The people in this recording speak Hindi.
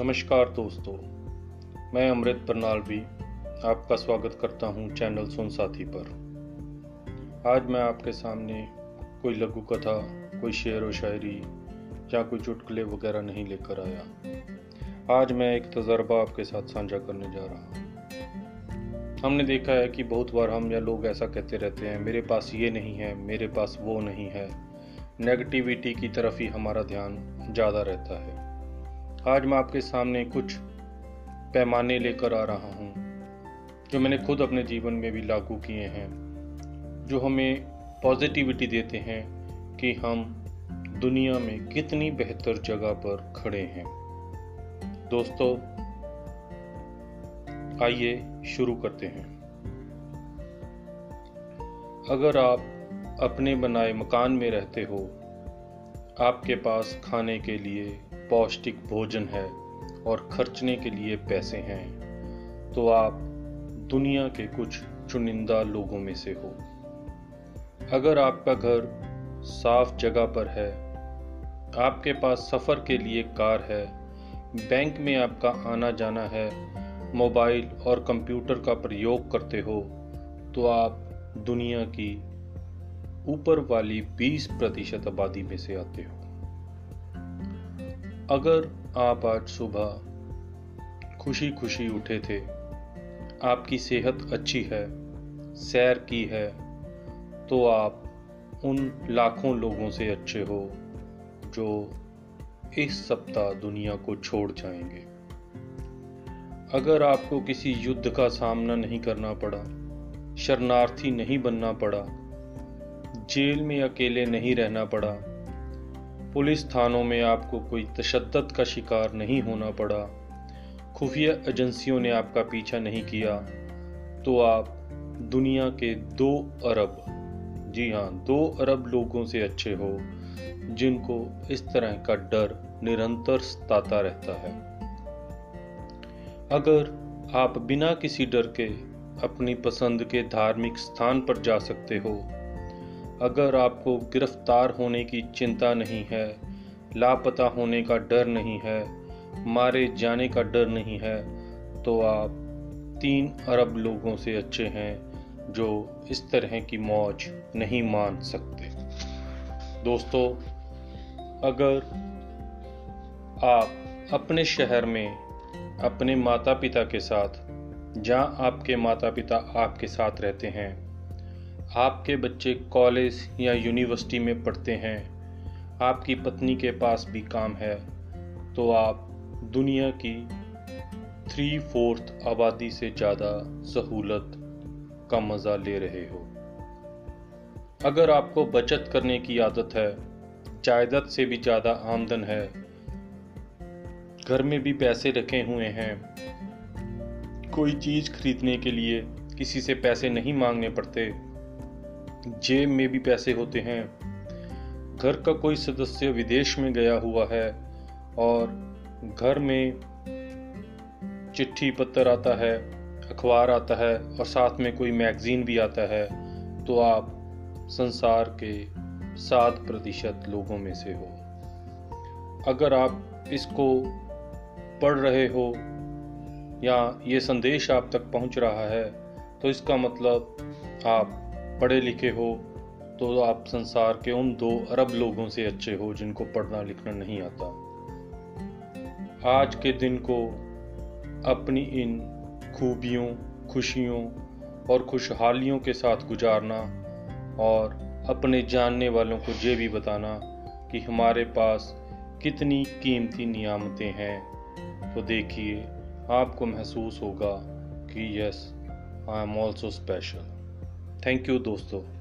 नमस्कार दोस्तों, मैं अमृत परनालवी आपका स्वागत करता हूँ चैनल सुन साथी पर। आज मैं आपके सामने कोई लघु कथा, कोई शेर व शायरी या कोई चुटकुले वगैरह नहीं लेकर आया। आज मैं एक तजर्बा आपके साथ साझा करने जा रहा हूँ। हमने देखा है कि बहुत बार हम या लोग ऐसा कहते रहते हैं, मेरे पास ये नहीं है, मेरे पास वो नहीं है। नेगेटिविटी की तरफ़ ही हमारा ध्यान ज़्यादा रहता है। आज मैं आपके सामने कुछ पैमाने लेकर आ रहा हूँ, जो मैंने खुद अपने जीवन में भी लागू किए हैं, जो हमें पॉजिटिविटी देते हैं कि हम दुनिया में कितनी बेहतर जगह पर खड़े हैं। दोस्तों, आइए शुरू करते हैं। अगर आप अपने बनाए मकान में रहते हो, आपके पास खाने के लिए पौष्टिक भोजन है और खर्चने के लिए पैसे हैं। तो आप दुनिया के कुछ चुनिंदा लोगों में से हो। अगर आपका घर साफ़ जगह पर है, आपके पास सफ़र के लिए कार है, बैंक में आपका आना जाना है, मोबाइल और कंप्यूटर का प्रयोग करते हो तो आप दुनिया की ऊपर वाली 20 प्रतिशत आबादी में से आते हो। अगर आप आज सुबह खुशी खुशी उठे थे, आपकी सेहत अच्छी है, सैर की है तो आप उन लाखों लोगों से अच्छे हो जो इस सप्ताह दुनिया को छोड़ जाएँगे। अगर आपको किसी युद्ध का सामना नहीं करना पड़ा, शरणार्थी नहीं बनना पड़ा, जेल में अकेले नहीं रहना पड़ा पुलिस थानों में आपको कोई तशद का शिकार नहीं होना पड़ा। खुफिया एजेंसियों ने आपका पीछा नहीं किया। तो आप दुनिया के दो अरब, जी हाँ दो अरब लोगों से अच्छे हो, जिनको इस तरह का डर निरंतर सताता रहता है। अगर आप बिना किसी डर के अपनी पसंद के धार्मिक स्थान पर जा सकते हो अगर आपको गिरफ़्तार होने की चिंता नहीं है, लापता होने का डर नहीं है, मारे जाने का डर नहीं है तो आप तीन अरब लोगों से अच्छे हैं जो इस तरह की मौज नहीं मान सकते। दोस्तों, अगर आप अपने शहर में अपने माता पिता के साथ, जहाँ आपके माता पिता आपके साथ रहते हैं आपके बच्चे कॉलेज या यूनिवर्सिटी में पढ़ते हैं, आपकी पत्नी के पास भी काम है तो आप दुनिया की थ्री फोर्थ आबादी से ज़्यादा सहूलत का मज़ा ले रहे हो। अगर आपको बचत करने की आदत है, जायदाद से भी ज़्यादा आमदन है, घर में भी पैसे रखे हुए हैं, कोई चीज़ खरीदने के लिए किसी से पैसे नहीं मांगने पड़ते जेब में भी पैसे होते हैं। घर का कोई सदस्य विदेश में गया हुआ है और घर में चिट्ठी पत्र आता है, अखबार आता है और साथ में कोई मैगजीन भी आता है तो आप संसार के सात प्रतिशत लोगों में से हो। अगर आप इसको पढ़ रहे हो या ये संदेश आप तक पहुँच रहा है तो इसका मतलब आप पढ़े लिखे हो तो आप संसार के उन दो अरब लोगों से अच्छे हो जिनको पढ़ना लिखना नहीं आता। आज के दिन को अपनी इन खूबियों, खुशियों और खुशहालियों के साथ गुजारना और अपने जानने वालों को ये भी बताना कि हमारे पास कितनी कीमती नियामतें हैं। तो देखिए, आपको महसूस होगा कि yes I am also special thank you दोस्तों।